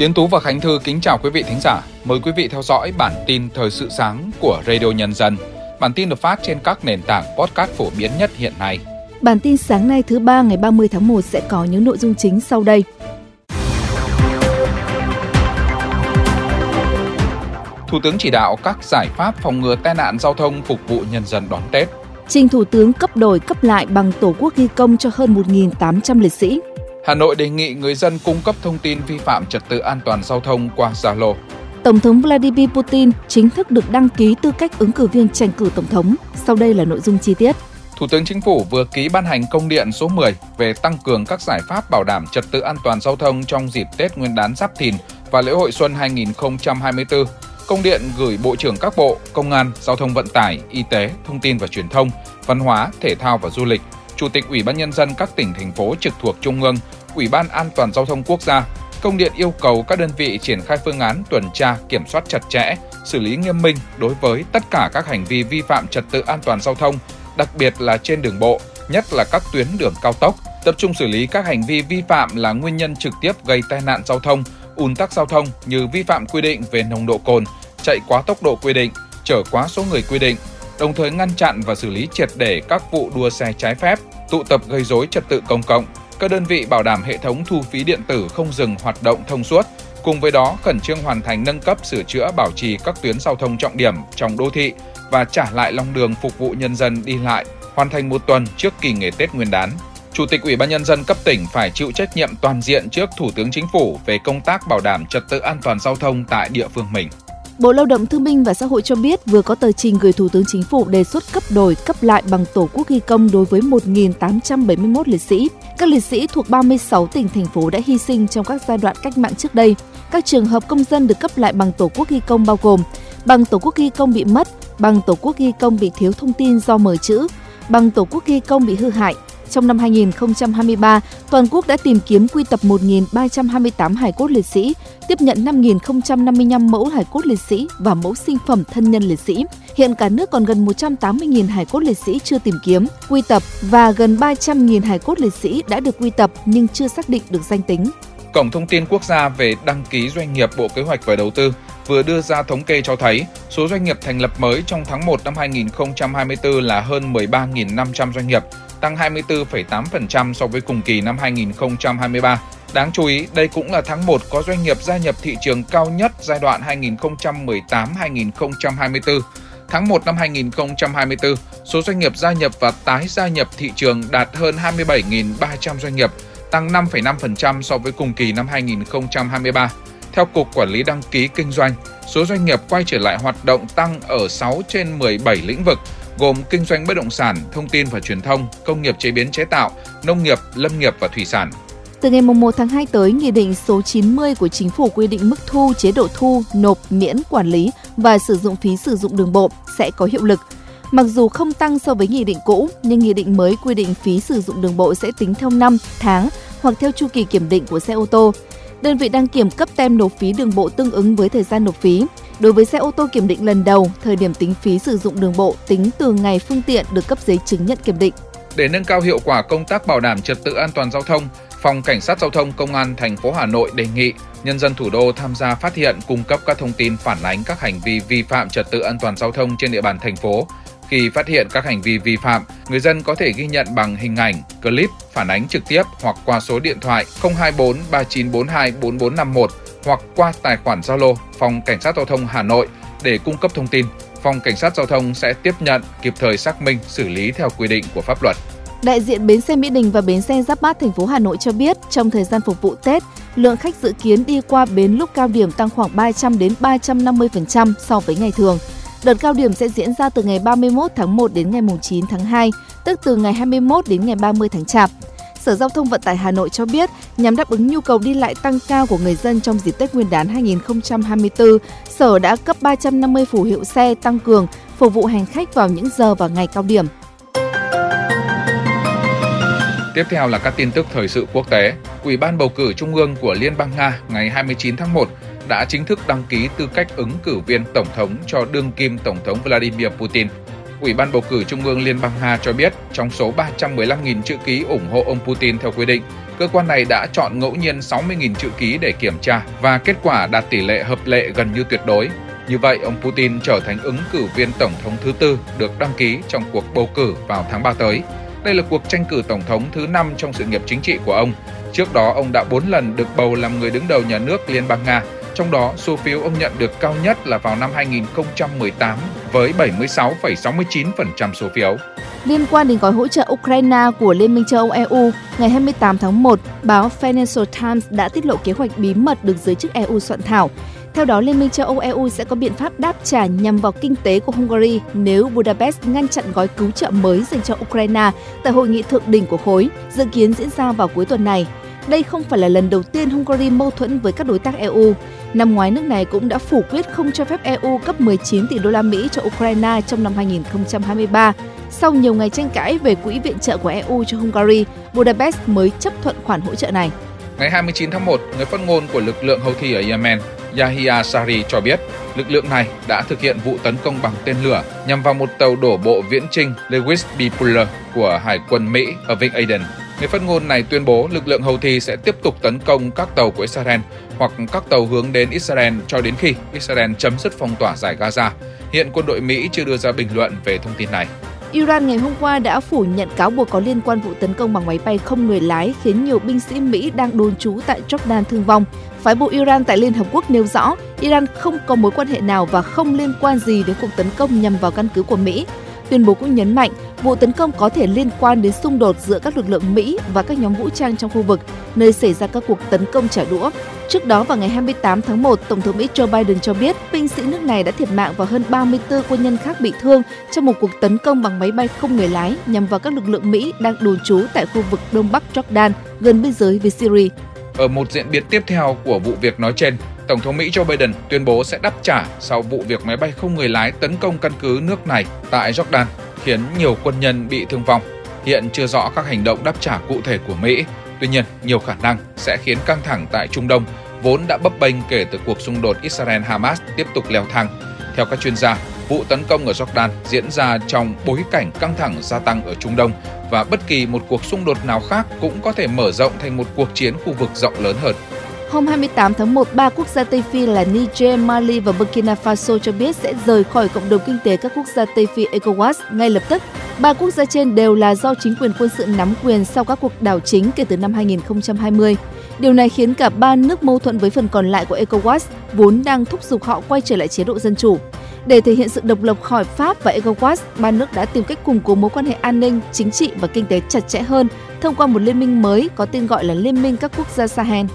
Tiến Tú và Khánh Thư kính chào quý vị thính giả. Mời quý vị theo dõi bản tin thời sự sáng của Radio Nhân dân. Bản tin được phát trên các nền tảng podcast phổ biến nhất hiện nay. Bản tin sáng nay thứ ba ngày 30 tháng 1 sẽ có những nội dung chính sau đây. Thủ tướng chỉ đạo các giải pháp phòng ngừa tai nạn giao thông phục vụ nhân dân đón Tết. Trình Thủ tướng cấp đổi cấp lại bằng Tổ quốc ghi công cho hơn 1.800 liệt sĩ. Hà Nội đề nghị người dân cung cấp thông tin vi phạm trật tự an toàn giao thông qua Zalo. Tổng thống Vladimir Putin chính thức được đăng ký tư cách ứng cử viên tranh cử tổng thống. Sau đây là nội dung chi tiết. Thủ tướng Chính phủ vừa ký ban hành công điện số 10 về tăng cường các giải pháp bảo đảm trật tự an toàn giao thông trong dịp Tết Nguyên đán Giáp Thìn và lễ hội xuân 2024. Công điện gửi Bộ trưởng các bộ, Công an, Giao thông Vận tải, Y tế, Thông tin và Truyền thông, Văn hóa, Thể thao và Du lịch, Chủ tịch Ủy ban Nhân dân các tỉnh, thành phố trực thuộc Trung ương, Ủy ban An toàn Giao thông Quốc gia, công điện yêu cầu các đơn vị triển khai phương án tuần tra, kiểm soát chặt chẽ, xử lý nghiêm minh đối với tất cả các hành vi vi phạm trật tự an toàn giao thông, đặc biệt là trên đường bộ, nhất là các tuyến đường cao tốc, tập trung xử lý các hành vi vi phạm là nguyên nhân trực tiếp gây tai nạn giao thông, ùn tắc giao thông như vi phạm quy định về nồng độ cồn, chạy quá tốc độ quy định, chở quá số người quy định, đồng thời ngăn chặn và xử lý triệt để các vụ đua xe trái phép, tụ tập gây rối trật tự công cộng. Các đơn vị bảo đảm hệ thống thu phí điện tử không dừng hoạt động thông suốt, cùng với đó khẩn trương hoàn thành nâng cấp sửa chữa bảo trì các tuyến giao thông trọng điểm trong đô thị và trả lại lòng đường phục vụ nhân dân đi lại, hoàn thành một tuần trước kỳ nghỉ Tết Nguyên đán. Chủ tịch Ủy ban nhân dân cấp tỉnh phải chịu trách nhiệm toàn diện trước Thủ tướng Chính phủ về công tác bảo đảm trật tự an toàn giao thông tại địa phương mình. Bộ Lao động Thương binh và Xã hội cho biết vừa có tờ trình gửi Thủ tướng Chính phủ đề xuất cấp đổi, cấp lại bằng Tổ quốc ghi công đối với 1.871 liệt sĩ. Các liệt sĩ thuộc 36 tỉnh, thành phố đã hy sinh trong các giai đoạn cách mạng trước đây. Các trường hợp công dân được cấp lại bằng Tổ quốc ghi công bao gồm bằng Tổ quốc ghi công bị mất, bằng Tổ quốc ghi công bị thiếu thông tin do mở chữ, bằng Tổ quốc ghi công bị hư hại, trong năm 2023, toàn quốc đã tìm kiếm quy tập 1.328 hải cốt liệt sĩ, tiếp nhận 5.055 mẫu hải cốt liệt sĩ và mẫu sinh phẩm thân nhân liệt sĩ. Hiện cả nước còn gần 180.000 hải cốt liệt sĩ chưa tìm kiếm, quy tập và gần 300.000 hải cốt liệt sĩ đã được quy tập nhưng chưa xác định được danh tính. Cổng thông tin quốc gia về đăng ký doanh nghiệp Bộ Kế hoạch và Đầu tư vừa đưa ra thống kê cho thấy số doanh nghiệp thành lập mới trong tháng 1 năm 2024 là hơn 13.500 doanh nghiệp, tăng 24,8% so với cùng kỳ năm 2023. Đáng chú ý, đây cũng là tháng 1 có doanh nghiệp gia nhập thị trường cao nhất giai đoạn 2018-2024. Tháng 1 năm 2024, số doanh nghiệp gia nhập và tái gia nhập thị trường đạt hơn 27.300 doanh nghiệp, tăng 5,5% so với cùng kỳ năm 2023. Theo Cục Quản lý Đăng ký Kinh doanh, số doanh nghiệp quay trở lại hoạt động tăng ở 6 trên 17 lĩnh vực, gồm kinh doanh bất động sản, thông tin và truyền thông, công nghiệp chế biến chế tạo, nông nghiệp, lâm nghiệp và thủy sản. Từ ngày 1 tháng 2 tới, Nghị định số 90 của Chính phủ quy định mức thu, chế độ thu, nộp, miễn, quản lý và sử dụng phí sử dụng đường bộ sẽ có hiệu lực. Mặc dù không tăng so với nghị định cũ, nhưng nghị định mới quy định phí sử dụng đường bộ sẽ tính theo năm, tháng hoặc theo chu kỳ kiểm định của xe ô tô. Đơn vị đăng kiểm cấp tem nộp phí đường bộ tương ứng với thời gian nộp phí. Đối với xe ô tô kiểm định lần đầu, thời điểm tính phí sử dụng đường bộ tính từ ngày phương tiện được cấp giấy chứng nhận kiểm định. Để nâng cao hiệu quả công tác bảo đảm trật tự an toàn giao thông, Phòng Cảnh sát Giao thông Công an thành phố Hà Nội đề nghị nhân dân thủ đô tham gia phát hiện, cung cấp các thông tin phản ánh các hành vi vi phạm trật tự an toàn giao thông trên địa bàn thành phố. Khi phát hiện các hành vi vi phạm, người dân có thể ghi nhận bằng hình ảnh, clip, phản ánh trực tiếp hoặc qua số điện thoại 024 3942 4451 hoặc qua tài khoản Zalo Phòng Cảnh sát Giao thông Hà Nội để cung cấp thông tin. Phòng Cảnh sát Giao thông sẽ tiếp nhận, kịp thời xác minh, xử lý theo quy định của pháp luật. Đại diện bến xe Mỹ Đình và bến xe Giáp Bát thành phố Hà Nội cho biết, trong thời gian phục vụ Tết, lượng khách dự kiến đi qua bến lúc cao điểm tăng khoảng 300 đến 350% so với ngày thường. Đợt cao điểm sẽ diễn ra từ ngày 31 tháng 1 đến ngày 9 tháng 2, tức từ ngày 21 đến ngày 30 tháng Chạp. Sở Giao thông Vận tải Hà Nội cho biết, nhằm đáp ứng nhu cầu đi lại tăng cao của người dân trong dịp Tết Nguyên đán 2024, Sở đã cấp 350 phù hiệu xe tăng cường phục vụ hành khách vào những giờ và ngày cao điểm. Tiếp theo là các tin tức thời sự quốc tế. Ủy ban bầu cử Trung ương của Liên bang Nga ngày 29 tháng 1 đã chính thức đăng ký tư cách ứng cử viên tổng thống cho đương kim tổng thống Vladimir Putin. Ủy ban bầu cử Trung ương Liên bang Nga cho biết trong số 315.000 chữ ký ủng hộ ông Putin theo quy định, cơ quan này đã chọn ngẫu nhiên 60.000 chữ ký để kiểm tra và kết quả đạt tỷ lệ hợp lệ gần như tuyệt đối. Như vậy, ông Putin trở thành ứng cử viên tổng thống thứ tư được đăng ký trong cuộc bầu cử vào tháng 3 tới. Đây là cuộc tranh cử tổng thống thứ năm trong sự nghiệp chính trị của ông. Trước đó, ông đã 4 lần được bầu làm người đứng đầu nhà nước Liên bang Nga, trong đó số phiếu ông nhận được cao nhất là vào năm 2018 với 76,69% số phiếu. Liên quan đến gói hỗ trợ Ukraine của Liên minh châu Âu EU, ngày 28 tháng 1, báo Financial Times đã tiết lộ kế hoạch bí mật được giới chức EU soạn thảo. Theo đó, Liên minh châu Âu EU sẽ có biện pháp đáp trả nhằm vào kinh tế của Hungary nếu Budapest ngăn chặn gói cứu trợ mới dành cho Ukraine tại hội nghị thượng đỉnh của khối, dự kiến diễn ra vào cuối tuần này. Đây không phải là lần đầu tiên Hungary mâu thuẫn với các đối tác EU. Năm ngoái nước này cũng đã phủ quyết không cho phép EU cấp 19 tỷ đô la Mỹ cho Ukraine trong năm 2023. Sau nhiều ngày tranh cãi về quỹ viện trợ của EU cho Hungary, Budapest mới chấp thuận khoản hỗ trợ này. Ngày 29 tháng 1, người phát ngôn của lực lượng Houthi ở Yemen, Yahya Sari cho biết lực lượng này đã thực hiện vụ tấn công bằng tên lửa nhằm vào một tàu đổ bộ viễn trinh Lewis B. Puller của Hải quân Mỹ ở Vịnh Aden. Người phát ngôn này tuyên bố lực lượng Houthi sẽ tiếp tục tấn công các tàu của Israel hoặc các tàu hướng đến Israel cho đến khi Israel chấm dứt phong tỏa giải Gaza. Hiện quân đội Mỹ chưa đưa ra bình luận về thông tin này. Iran ngày hôm qua đã phủ nhận cáo buộc có liên quan vụ tấn công bằng máy bay không người lái khiến nhiều binh sĩ Mỹ đang đồn trú tại Jordan thương vong. Phái bộ Iran tại Liên Hợp Quốc nêu rõ Iran không có mối quan hệ nào và không liên quan gì đến cuộc tấn công nhằm vào căn cứ của Mỹ. Tuyên bố cũng nhấn mạnh vụ tấn công có thể liên quan đến xung đột giữa các lực lượng Mỹ và các nhóm vũ trang trong khu vực, nơi xảy ra các cuộc tấn công trả đũa. Trước đó vào ngày 28 tháng 1, Tổng thống Mỹ Joe Biden cho biết binh sĩ nước này đã thiệt mạng và hơn 34 quân nhân khác bị thương trong một cuộc tấn công bằng máy bay không người lái nhằm vào các lực lượng Mỹ đang đồn trú tại khu vực Đông Bắc Jordan, gần biên giới với Syria. Ở một diễn biến tiếp theo của vụ việc nói trên, Tổng thống Mỹ Joe Biden tuyên bố sẽ đáp trả sau vụ việc máy bay không người lái tấn công căn cứ nước này tại Jordan, khiến nhiều quân nhân bị thương vong. Hiện chưa rõ các hành động đáp trả cụ thể của Mỹ, tuy nhiên nhiều khả năng sẽ khiến căng thẳng tại Trung Đông vốn đã bấp bênh kể từ cuộc xung đột Israel-Hamas tiếp tục leo thang. Theo các chuyên gia, vụ tấn công ở Jordan diễn ra trong bối cảnh căng thẳng gia tăng ở Trung Đông và bất kỳ một cuộc xung đột nào khác cũng có thể mở rộng thành một cuộc chiến khu vực rộng lớn hơn. Hôm 28 tháng 1, ba quốc gia Tây Phi là Niger, Mali và Burkina Faso cho biết sẽ rời khỏi cộng đồng kinh tế các quốc gia Tây Phi ECOWAS ngay lập tức. Ba quốc gia trên đều là do chính quyền quân sự nắm quyền sau các cuộc đảo chính kể từ năm 2020. Điều này khiến cả ba nước mâu thuẫn với phần còn lại của ECOWAS, vốn đang thúc giục họ quay trở lại chế độ dân chủ. Để thể hiện sự độc lập khỏi Pháp và ECOWAS, ba nước đã tìm cách củng cố mối quan hệ an ninh, chính trị và kinh tế chặt chẽ hơn thông qua một liên minh mới có tên gọi là Liên minh các quốc gia Sahel.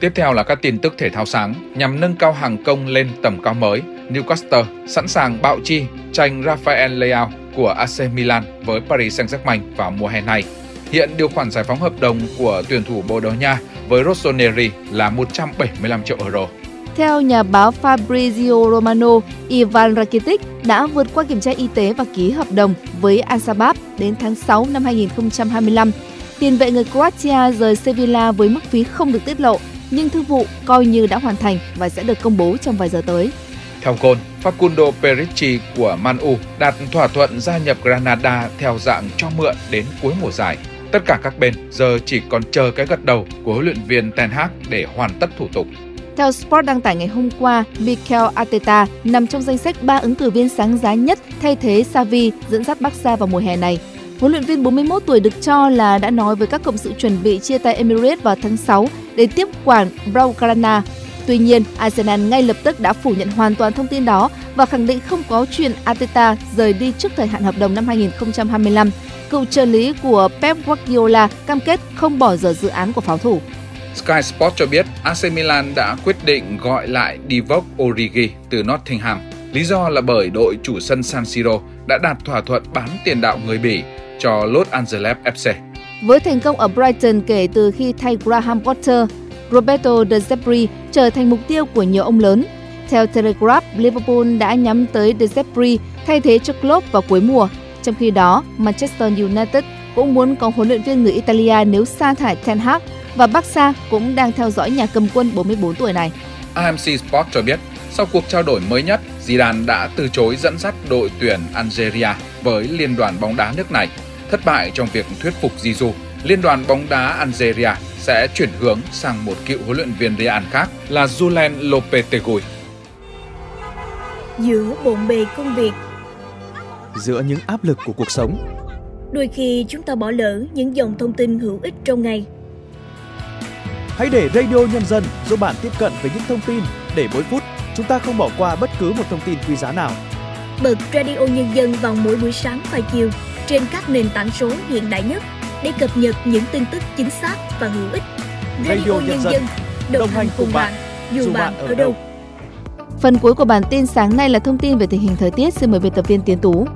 Tiếp theo là các tin tức thể thao sáng nhằm nâng cao hàng công lên tầm cao mới. Newcastle sẵn sàng bạo chi tranh Rafael Leao của AC Milan với Paris Saint-Germain vào mùa hè này. Hiện điều khoản giải phóng hợp đồng của tuyển thủ Bồ Đào Nha với Rossoneri là 175 triệu euro. Theo nhà báo Fabrizio Romano, Ivan Rakitic đã vượt qua kiểm tra y tế và ký hợp đồng với Al-Shabaab đến tháng 6 năm 2025. Tiền vệ người Croatia rời Sevilla với mức phí không được tiết lộ nhưng thương vụ coi như đã hoàn thành và sẽ được công bố trong vài giờ tới. Theo Goal, Facundo Perici của Man U đạt thỏa thuận gia nhập Granada theo dạng cho mượn đến cuối mùa giải. Tất cả các bên giờ chỉ còn chờ cái gật đầu của huấn luyện viên Ten Hag để hoàn tất thủ tục. Theo Sport đăng tải ngày hôm qua, Mikel Arteta nằm trong danh sách 3 ứng cử viên sáng giá nhất thay thế Xavi dẫn dắt Barca vào mùa hè này. Huấn luyện viên 41 tuổi được cho là đã nói với các cộng sự chuẩn bị chia tay Emirates vào tháng 6 để tiếp quản Blaugrana. Tuy nhiên, Arsenal ngay lập tức đã phủ nhận hoàn toàn thông tin đó và khẳng định không có chuyện Arteta rời đi trước thời hạn hợp đồng năm 2025. Cựu trợ lý của Pep Guardiola cam kết không bỏ dở dự án của pháo thủ. Sky Sports cho biết AC Milan đã quyết định gọi lại Divock Origi từ Nottingham. Lý do là bởi đội chủ sân San Siro đã đạt thỏa thuận bán tiền đạo người Bỉ cho Los Angeles FC. Với thành công ở Brighton kể từ khi thay Graham Potter, Roberto De Zerbi trở thành mục tiêu của nhiều ông lớn. Theo Telegraph, Liverpool đã nhắm tới De Zerbi thay thế cho Klopp vào cuối mùa. Trong khi đó, Manchester United cũng muốn có huấn luyện viên người Italia nếu sa thải Ten Hag và Barca cũng đang theo dõi nhà cầm quân 44 tuổi này. AMC Sport cho biết Sau cuộc trao đổi mới nhất, Zidane đã từ chối dẫn dắt đội tuyển Algeria với liên đoàn bóng đá nước này. Thất bại trong việc thuyết phục Zizou, liên đoàn bóng đá Algeria sẽ chuyển hướng sang một cựu huấn luyện viên Real khác là Julen Lopetegui. Giữa bộn bề công việc, giữa những áp lực của cuộc sống, đôi khi chúng ta bỏ lỡ những dòng thông tin hữu ích trong ngày. Hãy để Radio Nhân dân giúp bạn tiếp cận với những thông tin để mỗi phút chúng ta không bỏ qua bất cứ một thông tin quý giá nào. Bật Radio Nhân dân vào mỗi buổi sáng và chiều trên các nền tảng số hiện đại nhất để cập nhật những tin tức chính xác và hữu ích. Radio, Radio Nhân, dân, đồng, đồng hành cùng bạn, dù, dù bạn ở đâu. Phần cuối của bản tin sáng nay là thông tin về tình hình thời tiết. Xin mời biên tập viên Tiến Tú.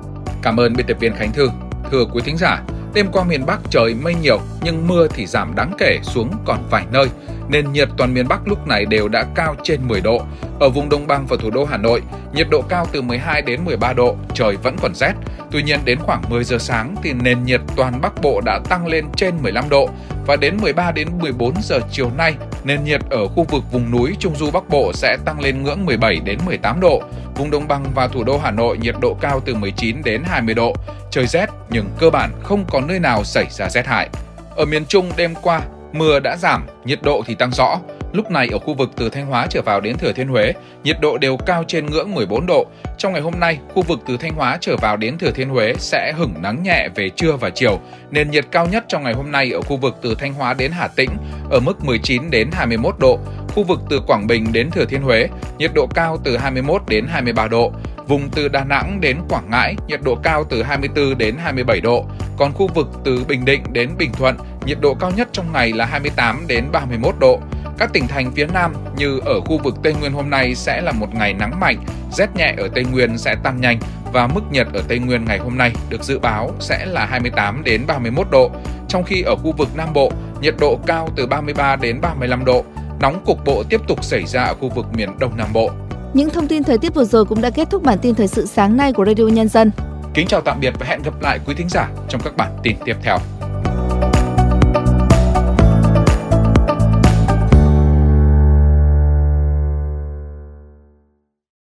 Cảm ơn biên tập viên Khánh Thư. Thưa quý thính giả, đêm qua miền Bắc trời mây nhiều nhưng mưa thì giảm đáng kể xuống còn vài nơi nền nhiệt toàn miền Bắc lúc này đều đã cao trên 10 độ. Ở vùng Đông Băng và thủ đô Hà Nội, nhiệt độ cao từ 12 đến 13 độ, trời vẫn còn rét. Tuy nhiên đến khoảng 10 giờ sáng thì nền nhiệt toàn Bắc Bộ đã tăng lên trên 15 độ và đến 13 đến 14 giờ chiều nay, nền nhiệt ở khu vực vùng núi Trung du Bắc Bộ sẽ tăng lên ngưỡng 17 đến 18 độ. Vùng Đông Băng và thủ đô Hà Nội nhiệt độ cao từ 19 đến 20 độ. Trời rét nhưng cơ bản không có nơi nào xảy ra rét hại. Ở miền Trung đêm qua, Mưa đã giảm, nhiệt độ thì tăng rõ. Lúc này ở khu vực từ Thanh Hóa trở vào đến Thừa Thiên Huế, nhiệt độ đều cao trên ngưỡng 14 độ. Trong ngày hôm nay, khu vực từ Thanh Hóa trở vào đến Thừa Thiên Huế sẽ hửng nắng nhẹ về trưa và chiều. Nền nhiệt cao nhất trong ngày hôm nay ở khu vực từ Thanh Hóa đến Hà Tĩnh ở mức 19 đến 21 độ. Khu vực từ Quảng Bình đến Thừa Thiên Huế, nhiệt độ cao từ 21 đến 23 độ. Vùng từ Đà Nẵng đến Quảng Ngãi, nhiệt độ cao từ 24 đến 27 độ. Còn khu vực từ Bình Định đến Bình Thuận, nhiệt độ cao nhất trong ngày là 28 đến 31 độ. Các tỉnh thành phía Nam như ở khu vực Tây Nguyên hôm nay sẽ là một ngày nắng mạnh, rét nhẹ ở Tây Nguyên sẽ tăng nhanh và mức nhiệt ở Tây Nguyên ngày hôm nay được dự báo sẽ là 28 đến 31 độ. Trong khi ở khu vực Nam Bộ, nhiệt độ cao từ 33 đến 35 độ, nóng cục bộ tiếp tục xảy ra ở khu vực miền Đông Nam Bộ. Những thông tin thời tiết vừa rồi cũng đã kết thúc bản tin thời sự sáng nay của Radio Nhân dân. Kính chào tạm biệt và hẹn gặp lại quý thính giả trong các bản tin tiếp theo.